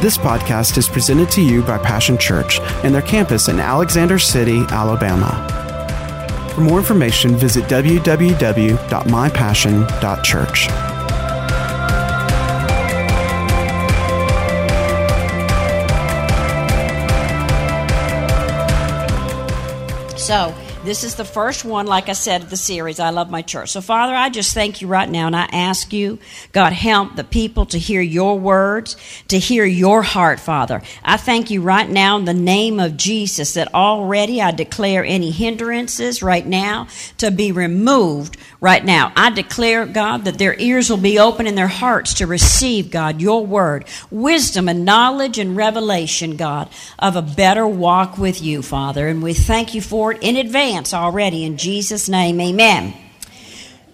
This podcast is presented to you by Passion Church and their campus in Alexander City, Alabama. For more information, visit www.mypassion.church. So, this is the first one, like I said, of the series. I love my church. So, Father, I just thank you right now, and I ask you, God, help the people to hear your words, to hear your heart, Father. I thank you right now in the name of Jesus that already I declare any hindrances right now to be removed right now. I declare, God, that their ears will be open and their hearts to receive, God, your word, wisdom and knowledge and revelation, God, of a better walk with you, Father. And we thank you for it in advance already. In Jesus' name, amen.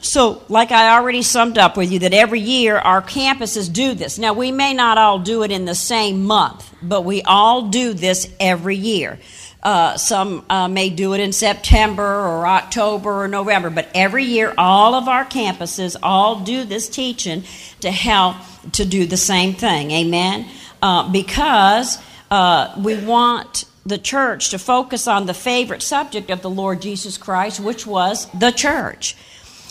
So, like I already summed up with you, that every year our campuses do this. Now, we may not all do it in the same month, but we all do this every year. Uh, some uh, may do it in September or October or November, but every year all of our campuses all do this teaching to help to do the same thing. Amen? Uh, because uh, we want the church to focus on the favorite subject of the Lord Jesus Christ, which was the church.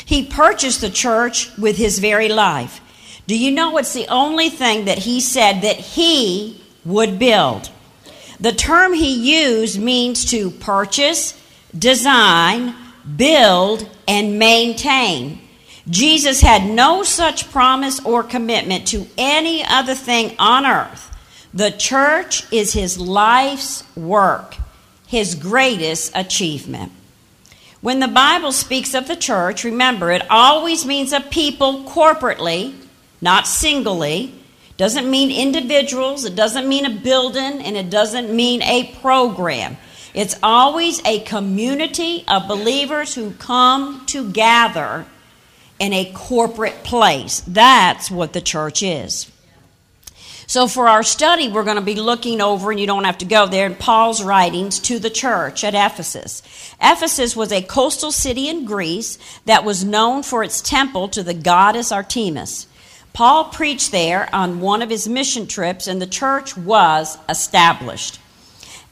He purchased the church with his very life. Do you know it's the only thing that he said that he would build? The term he used means to purchase, design, build, and maintain. Jesus had no such promise or commitment to any other thing on earth. The church is his life's work, his greatest achievement. When the Bible speaks of the church, remember it always means a people corporately, not singly. Doesn't mean individuals, it doesn't mean a building, and it doesn't mean a program. It's always a community of believers who come to gather in a corporate place. That's what the church is. So, for our study, we're going to be looking over, and you don't have to go there, in Paul's writings to the church at Ephesus. Ephesus was a coastal city in Greece that was known for its temple to the goddess Artemis. Paul preached there on one of his mission trips, and the church was established.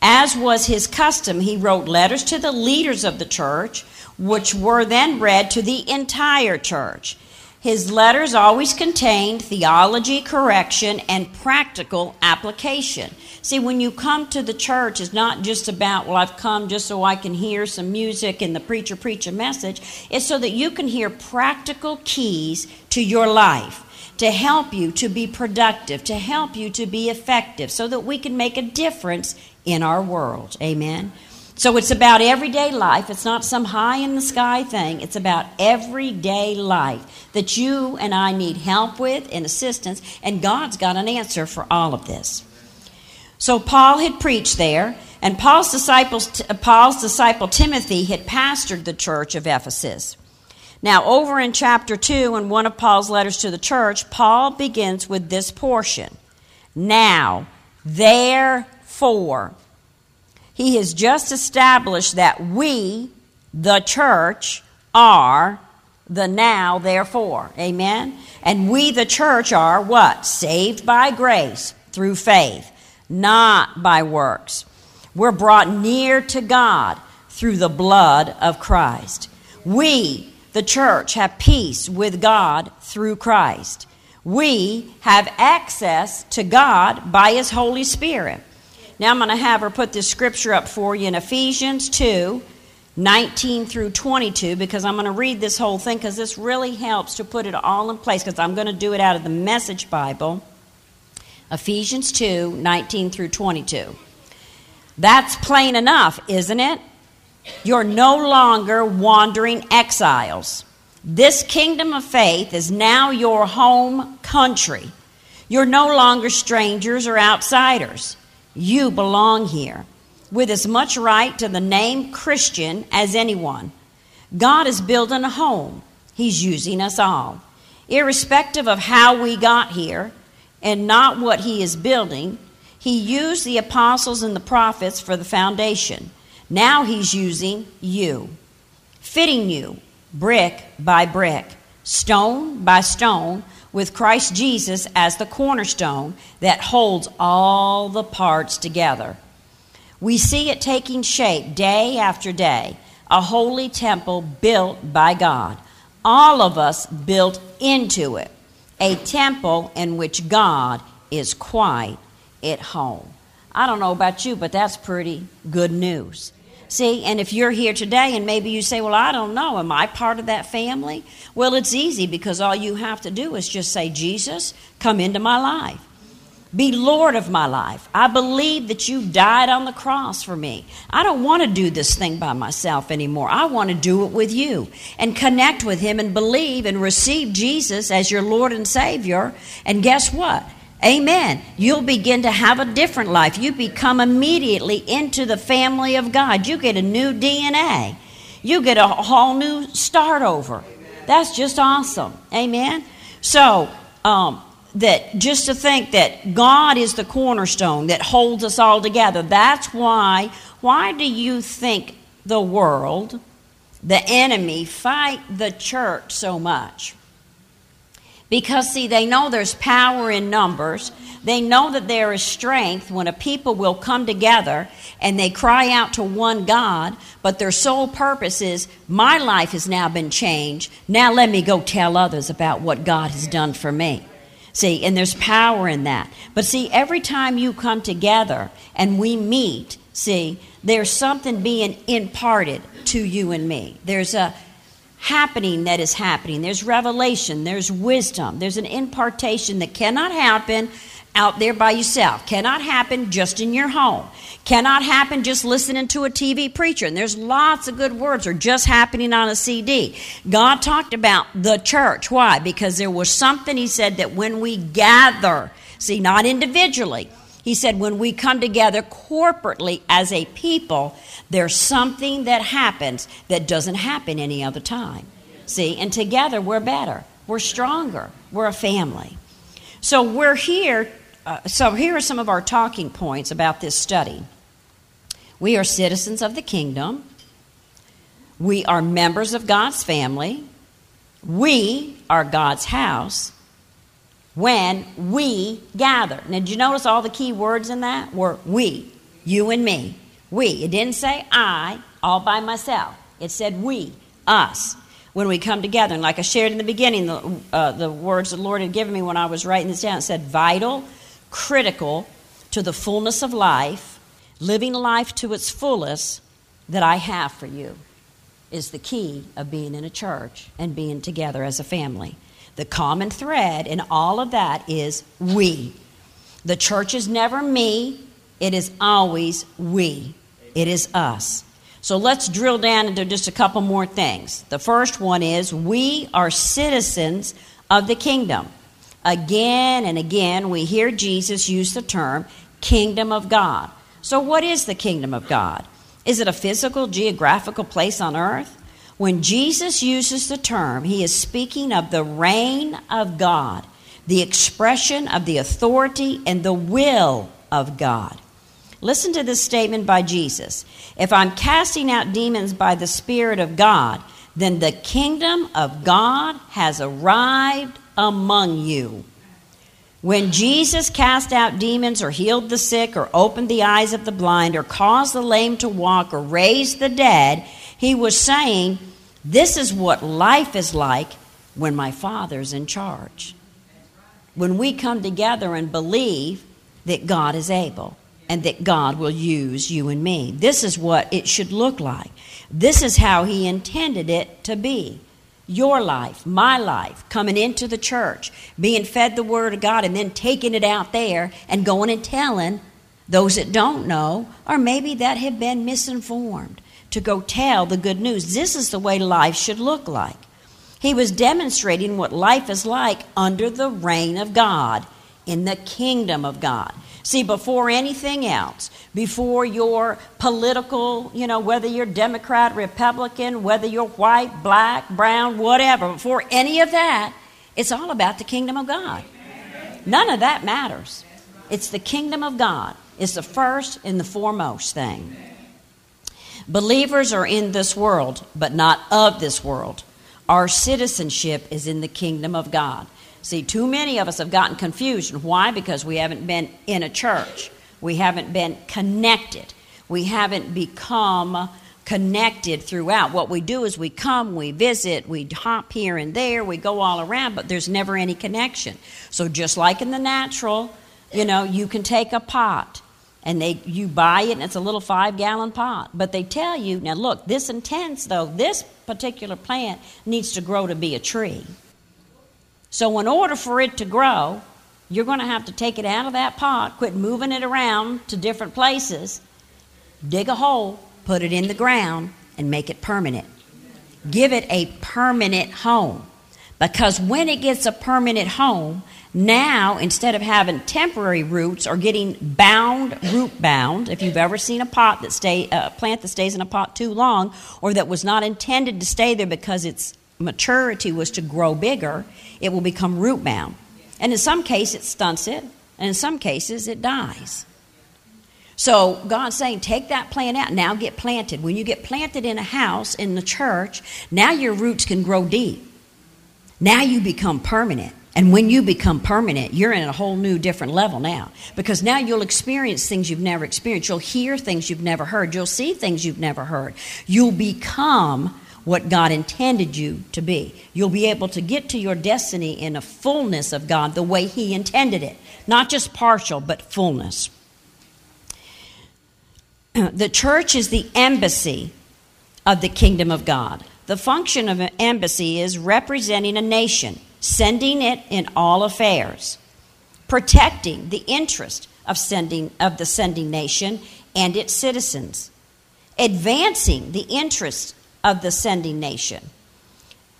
As was his custom, he wrote letters to the leaders of the church, which were then read to the entire church. His letters always contained theology, correction, and practical application. See, when you come to the church, it's not just about, well, I've come just so I can hear some music and the preacher preach a message. It's so that you can hear practical keys to your life to help you to be productive, to help you to be effective, so that we can make a difference in our world. Amen. So it's about everyday life. It's not some high in the sky thing. It's about everyday life that you and I need help with and assistance, and God's got an answer for all of this. So Paul had preached there, and Paul's, disciples, Paul's disciple Timothy had pastored the church of Ephesus. Now, over in chapter 2, in one of Paul's letters to the church, Paul begins with this portion. Now, therefore, he has just established that we, the church, are the now, therefore. Amen? And we, the church, are what? Saved by grace through faith, not by works. We're brought near to God through the blood of Christ. We, the church, have peace with God through Christ. We have access to God by His Holy Spirit. Now I'm going to have her put this scripture up for you in Ephesians 2 19 through 22 because I'm going to read this whole thing because this really helps to put it all in place because I'm going to do it out of the Message Bible. Ephesians 2 19 through 22. That's plain enough, isn't it? You're no longer wandering exiles. This kingdom of faith is now your home country. You're no longer strangers or outsiders. You belong here with as much right to the name Christian as anyone. God is building a home, He's using us all. Irrespective of how we got here and not what He is building, He used the apostles and the prophets for the foundation. Now He's using you, fitting you brick by brick, stone by stone, with Christ Jesus as the cornerstone that holds all the parts together. We see it taking shape day after day, a holy temple built by God. All of us built into it, a temple in which God is quite at home. I don't know about you, but that's pretty good news. See, and if you're here today and maybe you say, Well, I don't know, am I part of that family? Well, it's easy because all you have to do is just say, Jesus, come into my life. Be Lord of my life. I believe that you died on the cross for me. I don't want to do this thing by myself anymore. I want to do it with you and connect with Him and believe and receive Jesus as your Lord and Savior. And guess what? Amen. You'll begin to have a different life. You become immediately into the family of God. You get a new DNA. You get a whole new start over. That's just awesome. Amen. So, um, that just to think that God is the cornerstone that holds us all together. That's why. Why do you think the world, the enemy, fight the church so much? Because, see, they know there's power in numbers. They know that there is strength when a people will come together and they cry out to one God, but their sole purpose is, My life has now been changed. Now let me go tell others about what God has done for me. See, and there's power in that. But see, every time you come together and we meet, see, there's something being imparted to you and me. There's a happening that is happening. There's revelation, there's wisdom, there's an impartation that cannot happen out there by yourself, cannot happen just in your home, cannot happen just listening to a TV preacher. And there's lots of good words are just happening on a CD. God talked about the church. Why? Because there was something He said that when we gather, see, not individually, he said, when we come together corporately as a people, there's something that happens that doesn't happen any other time. See, and together we're better, we're stronger, we're a family. So we're here. Uh, so here are some of our talking points about this study. We are citizens of the kingdom. We are members of God's family. We are God's house when we gather. Now, did you notice all the key words in that were we, you and me. We. It didn't say I all by myself. It said we, us, when we come together. And like I shared in the beginning, the, uh, the words the Lord had given me when I was writing this down, it said vital, critical to the fullness of life, living life to its fullest that I have for you is the key of being in a church and being together as a family. The common thread in all of that is we. The church is never me, it is always we. It is us. So let's drill down into just a couple more things. The first one is we are citizens of the kingdom. Again and again, we hear Jesus use the term kingdom of God. So, what is the kingdom of God? Is it a physical, geographical place on earth? When Jesus uses the term, he is speaking of the reign of God, the expression of the authority and the will of God. Listen to this statement by Jesus. If I'm casting out demons by the Spirit of God, then the kingdom of God has arrived among you. When Jesus cast out demons or healed the sick or opened the eyes of the blind or caused the lame to walk or raised the dead, he was saying, this is what life is like when my Father's in charge. When we come together and believe that God is able and that God will use you and me. This is what it should look like. This is how He intended it to be. Your life, my life, coming into the church, being fed the Word of God, and then taking it out there and going and telling those that don't know, or maybe that have been misinformed to go tell the good news. This is the way life should look like. He was demonstrating what life is like under the reign of God, in the kingdom of God. See, before anything else, before your political, you know, whether you're Democrat, Republican, whether you're white, black, brown, whatever, before any of that, it's all about the kingdom of God. None of that matters. It's the kingdom of God. It's the first and the foremost thing. Believers are in this world, but not of this world. Our citizenship is in the kingdom of God. See, too many of us have gotten confused. Why? Because we haven't been in a church. We haven't been connected. We haven't become connected throughout. What we do is we come, we visit, we hop here and there, we go all around, but there's never any connection. So just like in the natural, you know, you can take a pot and they you buy it and it's a little 5-gallon pot, but they tell you, now look, this intense though, this particular plant needs to grow to be a tree. So in order for it to grow, you're going to have to take it out of that pot, quit moving it around to different places, dig a hole, put it in the ground, and make it permanent. Give it a permanent home. Because when it gets a permanent home, now instead of having temporary roots or getting bound, root bound, if you've ever seen a pot that stay, a plant that stays in a pot too long, or that was not intended to stay there because its maturity was to grow bigger, it will become root bound. And in some cases, it stunts it, and in some cases, it dies. So God's saying, take that plant out, now get planted. When you get planted in a house, in the church, now your roots can grow deep. Now you become permanent. And when you become permanent, you're in a whole new different level now. Because now you'll experience things you've never experienced. You'll hear things you've never heard. You'll see things you've never heard. You'll become what God intended you to be. You'll be able to get to your destiny in a fullness of God the way He intended it. Not just partial, but fullness. The church is the embassy of the kingdom of God. The function of an embassy is representing a nation, sending it in all affairs, protecting the interest of sending of the sending nation and its citizens, advancing the interests of the sending nation.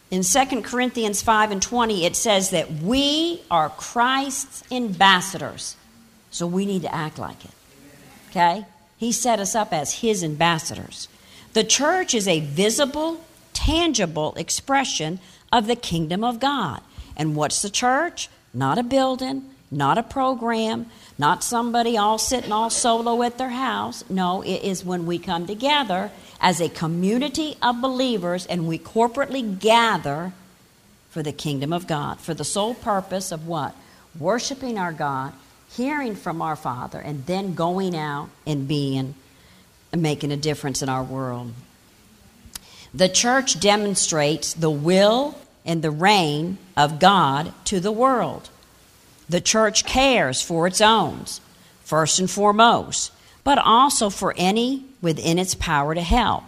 In 2 Corinthians 5 and 20, it says that we are Christ's ambassadors. So we need to act like it. Okay? He set us up as his ambassadors. The church is a visible, tangible expression of the kingdom of God. And what's the church? Not a building, not a program, not somebody all sitting all solo at their house. No, it is when we come together as a community of believers and we corporately gather for the kingdom of God, for the sole purpose of what? Worshiping our God, hearing from our Father, and then going out and being and making a difference in our world. The church demonstrates the will and the reign of God to the world. The church cares for its own, first and foremost, but also for any within its power to help.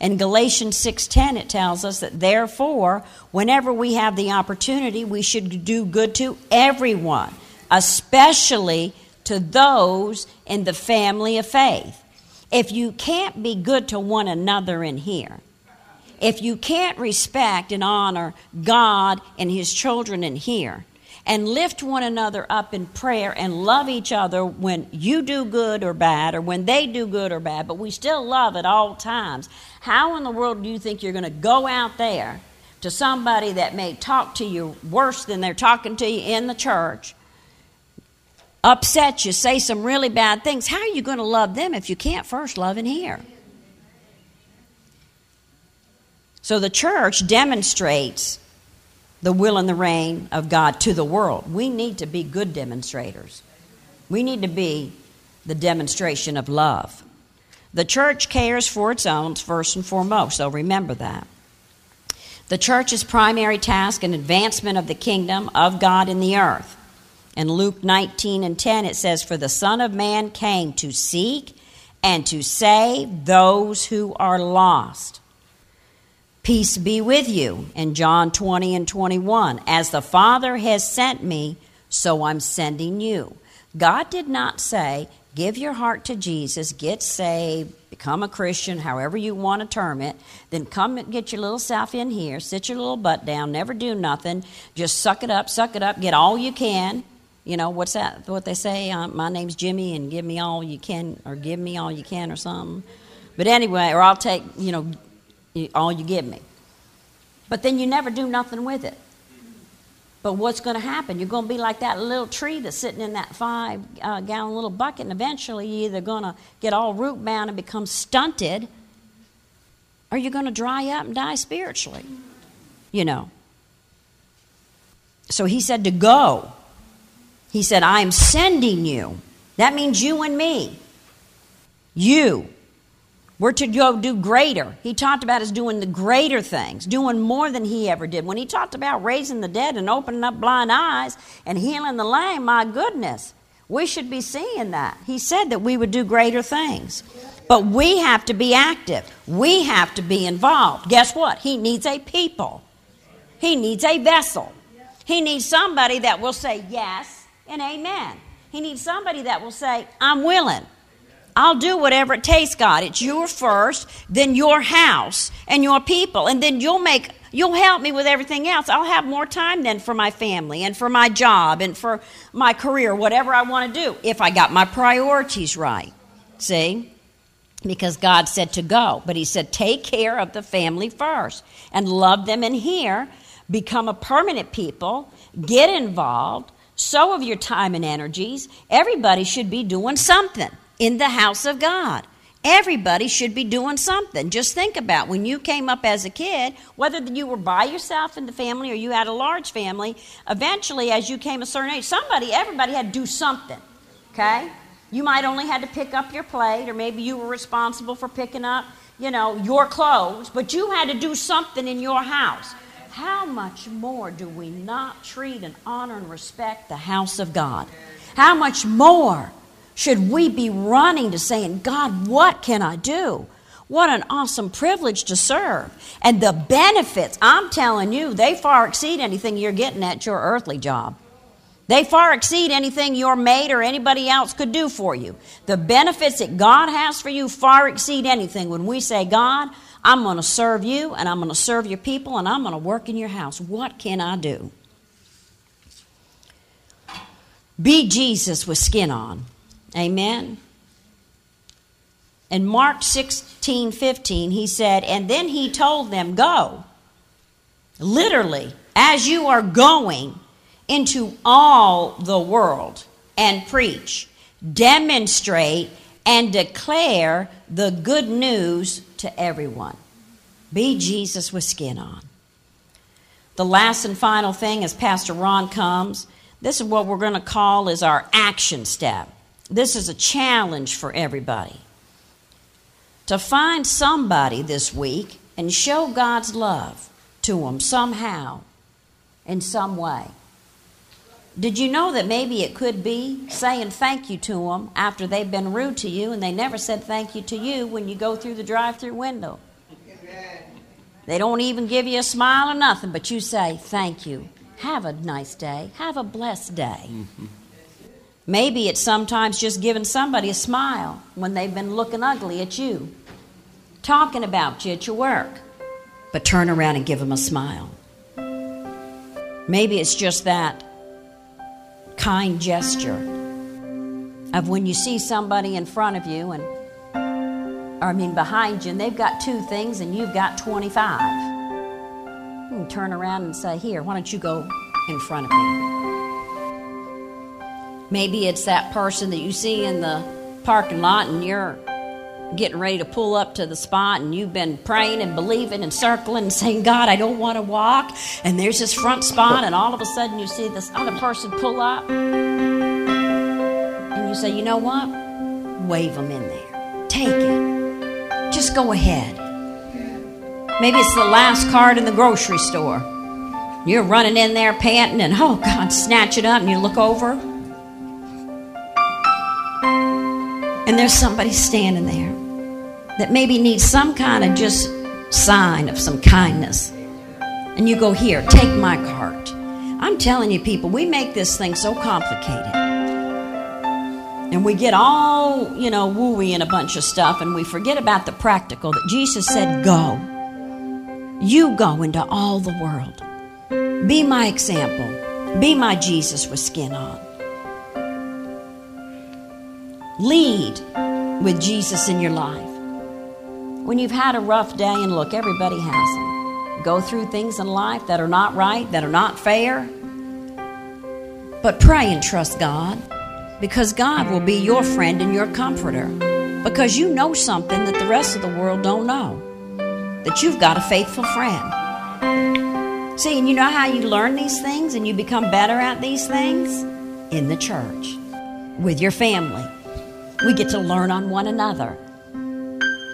In Galatians 6:10 it tells us that therefore whenever we have the opportunity we should do good to everyone, especially to those in the family of faith. If you can't be good to one another in here, if you can't respect and honor God and his children in here, and lift one another up in prayer and love each other when you do good or bad or when they do good or bad, but we still love at all times. How in the world do you think you're going to go out there to somebody that may talk to you worse than they're talking to you in the church, upset you, say some really bad things? How are you going to love them if you can't first love in here? So the church demonstrates the will and the reign of God to the world. We need to be good demonstrators. We need to be the demonstration of love. The church cares for its own first and foremost, so remember that. The church's primary task and advancement of the kingdom of God in the earth. In Luke 19 and 10, it says, For the Son of Man came to seek and to save those who are lost. Peace be with you. In John 20 and 21, as the Father has sent me, so I'm sending you. God did not say, give your heart to Jesus, get saved, become a Christian, however you want to term it, then come and get your little self in here, sit your little butt down, never do nothing, just suck it up, suck it up, get all you can. You know, what's that, what they say? Uh, my name's Jimmy, and give me all you can, or give me all you can, or something. But anyway, or I'll take, you know, all you give me. But then you never do nothing with it. But what's going to happen? You're going to be like that little tree that's sitting in that five uh, gallon little bucket, and eventually you're either going to get all root bound and become stunted, or you're going to dry up and die spiritually. You know. So he said to go. He said, I am sending you. That means you and me. You. We're to go do greater. He talked about us doing the greater things, doing more than he ever did. When he talked about raising the dead and opening up blind eyes and healing the lame, my goodness, we should be seeing that. He said that we would do greater things. But we have to be active. We have to be involved. Guess what? He needs a people. He needs a vessel. He needs somebody that will say yes and amen. He needs somebody that will say, I'm willing. I'll do whatever it takes, God. It's your first, then your house and your people. And then you'll make you'll help me with everything else. I'll have more time then for my family and for my job and for my career, whatever I want to do, if I got my priorities right. See? Because God said to go, but He said, take care of the family first and love them in here, become a permanent people, get involved, sow of your time and energies. Everybody should be doing something in the house of God. Everybody should be doing something. Just think about when you came up as a kid, whether you were by yourself in the family or you had a large family, eventually as you came a certain age, somebody, everybody had to do something. Okay? You might only had to pick up your plate or maybe you were responsible for picking up, you know, your clothes, but you had to do something in your house. How much more do we not treat and honor and respect the house of God? How much more should we be running to saying, God, what can I do? What an awesome privilege to serve. And the benefits, I'm telling you, they far exceed anything you're getting at your earthly job. They far exceed anything your mate or anybody else could do for you. The benefits that God has for you far exceed anything when we say, God, I'm going to serve you and I'm going to serve your people and I'm going to work in your house. What can I do? Be Jesus with skin on. Amen. In Mark 16 15, he said, And then he told them, Go. Literally, as you are going into all the world and preach, demonstrate, and declare the good news to everyone. Be Jesus with skin on. The last and final thing as Pastor Ron comes, this is what we're going to call is our action step. This is a challenge for everybody. To find somebody this week and show God's love to them somehow, in some way. Did you know that maybe it could be saying thank you to them after they've been rude to you and they never said thank you to you when you go through the drive through window? They don't even give you a smile or nothing, but you say thank you. Have a nice day. Have a blessed day. Mm-hmm. Maybe it's sometimes just giving somebody a smile when they've been looking ugly at you, talking about you at your work, but turn around and give them a smile. Maybe it's just that kind gesture of when you see somebody in front of you and or I mean behind you and they've got two things and you've got 25. You can turn around and say, "Here, why don't you go in front of me?" Maybe it's that person that you see in the parking lot and you're getting ready to pull up to the spot and you've been praying and believing and circling and saying, God, I don't want to walk. And there's this front spot, and all of a sudden you see this other person pull up. And you say, you know what? Wave them in there. Take it. Just go ahead. Maybe it's the last card in the grocery store. You're running in there panting, and oh, God, snatch it up, and you look over and there's somebody standing there that maybe needs some kind of just sign of some kindness. And you go, Here, take my cart. I'm telling you, people, we make this thing so complicated. And we get all, you know, wooey and a bunch of stuff, and we forget about the practical that Jesus said, Go. You go into all the world. Be my example. Be my Jesus with skin on. Lead with Jesus in your life. When you've had a rough day, and look, everybody has them, go through things in life that are not right, that are not fair. But pray and trust God because God will be your friend and your comforter because you know something that the rest of the world don't know that you've got a faithful friend. See, and you know how you learn these things and you become better at these things? In the church, with your family. We get to learn on one another.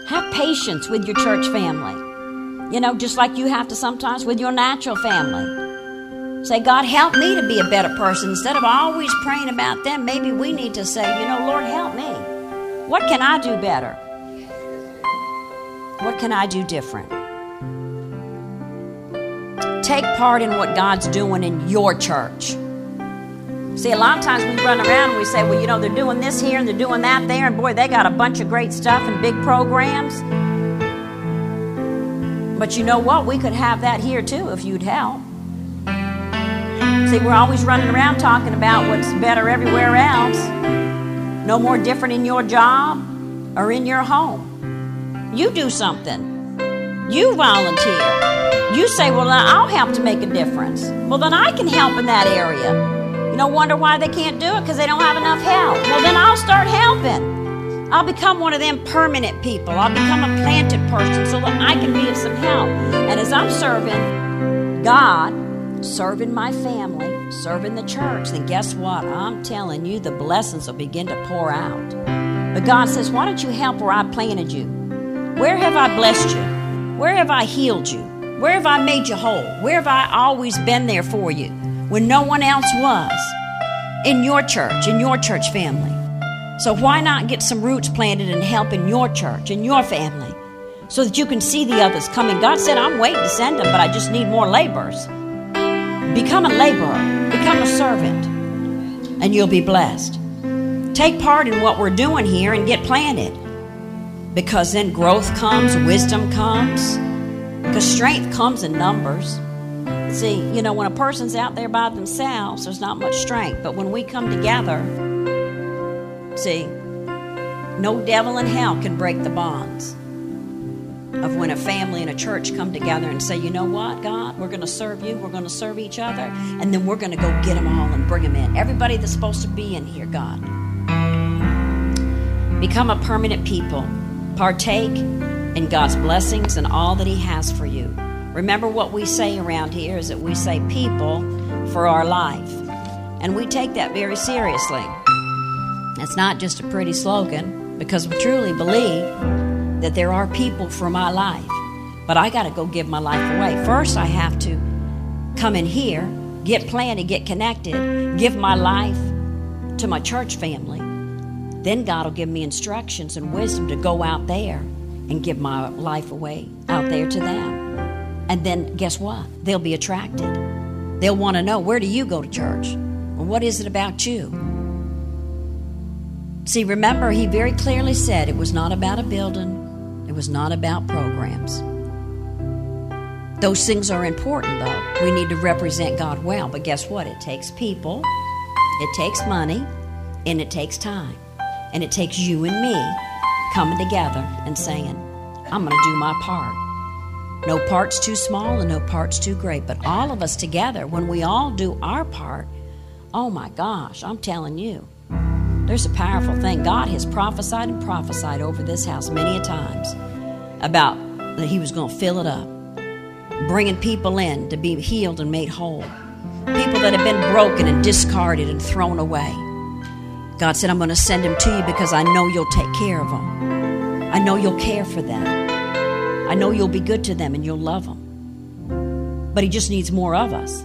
Have patience with your church family. You know, just like you have to sometimes with your natural family. Say, God, help me to be a better person. Instead of always praying about them, maybe we need to say, you know, Lord, help me. What can I do better? What can I do different? Take part in what God's doing in your church. See, a lot of times we run around and we say, well, you know, they're doing this here and they're doing that there, and boy, they got a bunch of great stuff and big programs. But you know what? We could have that here too if you'd help. See, we're always running around talking about what's better everywhere else. No more different in your job or in your home. You do something. You volunteer. You say, Well, I'll help to make a difference. Well, then I can help in that area. Know, wonder why they can't do it because they don't have enough help. Well, then I'll start helping. I'll become one of them permanent people. I'll become a planted person so that I can be of some help. And as I'm serving God, serving my family, serving the church, then guess what? I'm telling you, the blessings will begin to pour out. But God says, Why don't you help where I planted you? Where have I blessed you? Where have I healed you? Where have I made you whole? Where have I always been there for you when no one else was? In your church, in your church family. So why not get some roots planted and help in your church, in your family, so that you can see the others coming? God said, I'm waiting to send them, but I just need more laborers. Become a laborer, become a servant, and you'll be blessed. Take part in what we're doing here and get planted. Because then growth comes, wisdom comes, because strength comes in numbers. See, you know, when a person's out there by themselves, there's not much strength. But when we come together, See, no devil in hell can break the bonds of when a family and a church come together and say, you know what, God, we're going to serve you, we're going to serve each other, and then we're going to go get them all and bring them in. Everybody that's supposed to be in here, God. Become a permanent people. Partake in God's blessings and all that He has for you. Remember what we say around here is that we say people for our life. And we take that very seriously. It's not just a pretty slogan because we truly believe that there are people for my life. But I got to go give my life away. First, I have to come in here, get planted, get connected, give my life to my church family. Then God will give me instructions and wisdom to go out there and give my life away out there to them. And then guess what? They'll be attracted. They'll want to know where do you go to church? Well, what is it about you? See, remember, he very clearly said it was not about a building, it was not about programs. Those things are important, though. We need to represent God well. But guess what? It takes people, it takes money, and it takes time. And it takes you and me coming together and saying, I'm going to do my part. No part's too small and no part's too great. But all of us together, when we all do our part, oh my gosh, I'm telling you, there's a powerful thing. God has prophesied and prophesied over this house many a times about that He was going to fill it up, bringing people in to be healed and made whole. People that have been broken and discarded and thrown away. God said, I'm going to send them to you because I know you'll take care of them. I know you'll care for them. I know you'll be good to them and you'll love them. But He just needs more of us.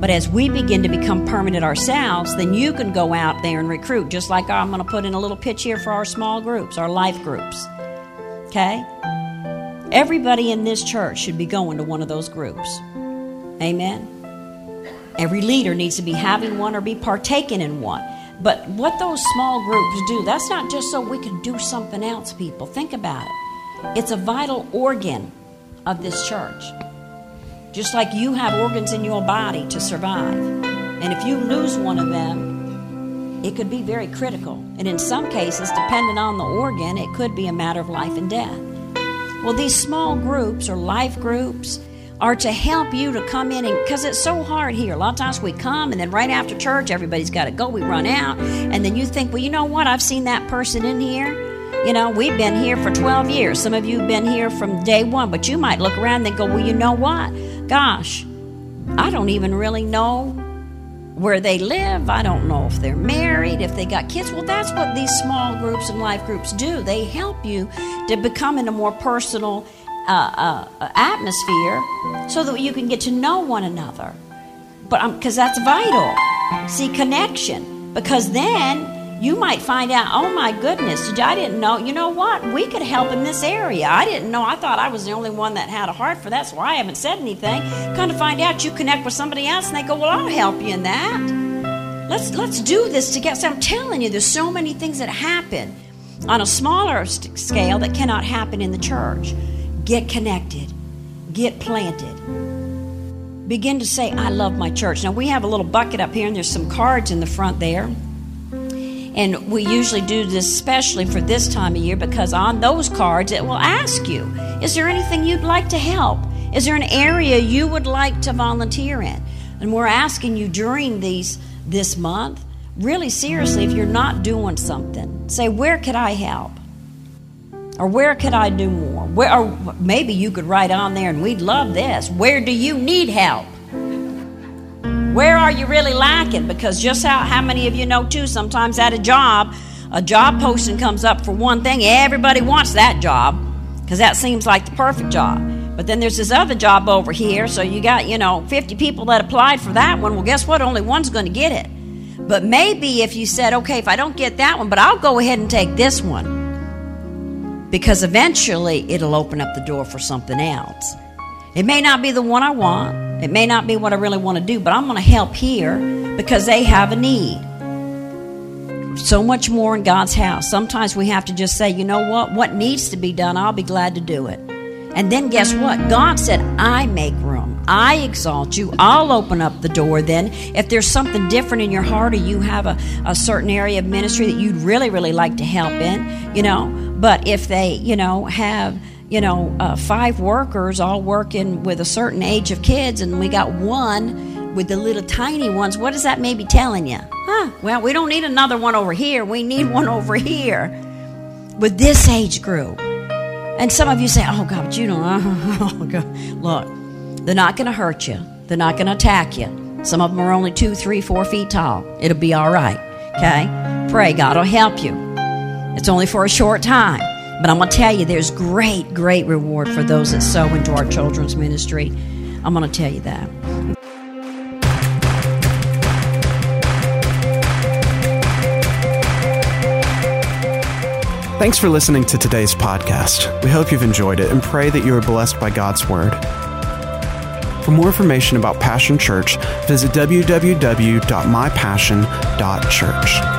But as we begin to become permanent ourselves, then you can go out there and recruit, just like I'm going to put in a little pitch here for our small groups, our life groups. Okay? Everybody in this church should be going to one of those groups. Amen? Every leader needs to be having one or be partaking in one. But what those small groups do, that's not just so we can do something else, people. Think about it. It's a vital organ of this church. Just like you have organs in your body to survive. And if you lose one of them, it could be very critical. And in some cases, depending on the organ, it could be a matter of life and death. Well, these small groups or life groups are to help you to come in and because it's so hard here. A lot of times we come and then right after church, everybody's got to go. We run out. And then you think, well, you know what? I've seen that person in here You know, we've been here for 12 years. Some of you have been here from day one, but you might look around and go, well, you know what? Gosh, I don't even really know where they live. I don't know if they're married, if they got kids. Well, that's what these small groups and life groups do. They help you to become in a more personal uh, uh, atmosphere so that you can get to know one another. But because that's vital. See, connection. Because then you might find out, oh my goodness, I didn't know. You know what? We could help in this area. I didn't know. I thought I was the only one that had a heart for that, so I haven't said anything. Kind of find out you connect with somebody else, and they go, well, I'll help you in that. Let's let's do this together. So I'm telling you, there's so many things that happen on a smaller scale that cannot happen in the church. Get connected. Get planted begin to say, I love my church. Now, we have a little bucket up here, and there's some cards in the front there. And we usually do this especially for this time of year because on those cards it will ask you, Is there anything you'd like to help? Is there an area you would like to volunteer in? And we're asking you during these this month, really seriously, if you're not doing something, say, Where could I help? Or where could I do more? Where, or maybe you could write on there, and we'd love this. Where do you need help? Where are you really lacking? Because just how, how many of you know, too, sometimes at a job, a job posting comes up for one thing, everybody wants that job because that seems like the perfect job. But then there's this other job over here, so you got, you know, 50 people that applied for that one. Well, guess what? Only one's going to get it. But maybe if you said, okay, if I don't get that one, but I'll go ahead and take this one, because eventually it'll open up the door for something else. It may not be the one I want, it may not be what I really want to do, but I'm going to help here because they have a need. So much more in God's house. Sometimes we have to just say, you know what? What needs to be done, I'll be glad to do it. And then guess what? God said, I make room. I exalt you. I'll open up the door then. If there's something different in your heart or you have a, a certain area of ministry that you'd really, really like to help in, you know, but if they, you know, have you know, uh, five workers all working with a certain age of kids, and we got one with the little tiny ones, what is that maybe telling you? Huh, well, we don't need another one over here. We need one over here with this age group. And some of you say, oh, God, but you don't. Oh, God. Look, they're not going to hurt you, they're not going to attack you. Some of them are only two, three, four feet tall. It'll be all right. Okay? Pray God will help you. It's only for a short time. But I'm going to tell you, there's great, great reward for those that sow into our children's ministry. I'm going to tell you that. Thanks for listening to today's podcast. We hope you've enjoyed it and pray that you are blessed by God's Word. For more information about Passion Church, visit www.mypassion.church.